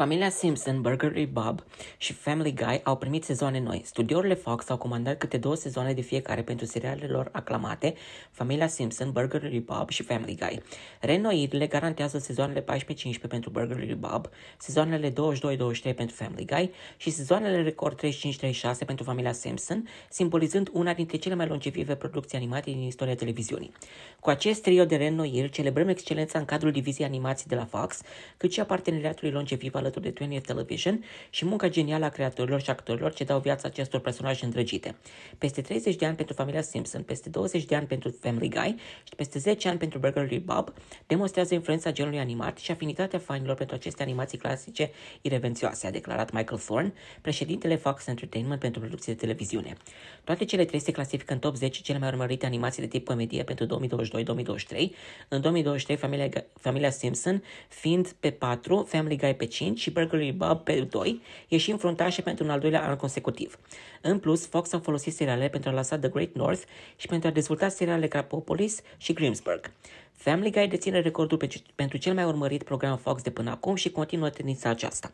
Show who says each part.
Speaker 1: Familia Simpson, Burger Bob și Family Guy au primit sezoane noi. Studiourile Fox au comandat câte două sezoane de fiecare pentru serialele lor aclamate, Familia Simpson, Burger Bob și Family Guy. Renoirile garantează sezoanele 14-15 pentru Burger Bob, sezoanele 22-23 pentru Family Guy și sezoanele record 35-36 pentru Familia Simpson, simbolizând una dintre cele mai longevive producții animate din istoria televiziunii. Cu acest trio de reînnoiri celebrăm excelența în cadrul diviziei animații de la Fox, cât și a parteneriatului longeviv al alături de 20th Television și munca genială a creatorilor și actorilor ce dau viața acestor personaje îndrăgite. Peste 30 de ani pentru familia Simpson, peste 20 de ani pentru Family Guy și peste 10 ani pentru Burger Bob demonstrează influența genului animat și afinitatea fanilor pentru aceste animații clasice irevențioase, a declarat Michael Thorne, președintele Fox Entertainment pentru producții de televiziune. Toate cele trei se clasifică în top 10 cele mai urmărite animații de tip comedie pentru 2022-2023. În 2023, familia, familia Simpson fiind pe 4, Family Guy pe 5 și Burglary Bob pe 2, ieșind fruntașe pentru un al doilea an consecutiv. În plus, Fox a folosit seriale pentru a lansa The Great North și pentru a dezvolta serialele Crapopolis și Grimsburg. Family Guy deține recordul pentru cel mai urmărit program Fox de până acum și continuă tendința aceasta.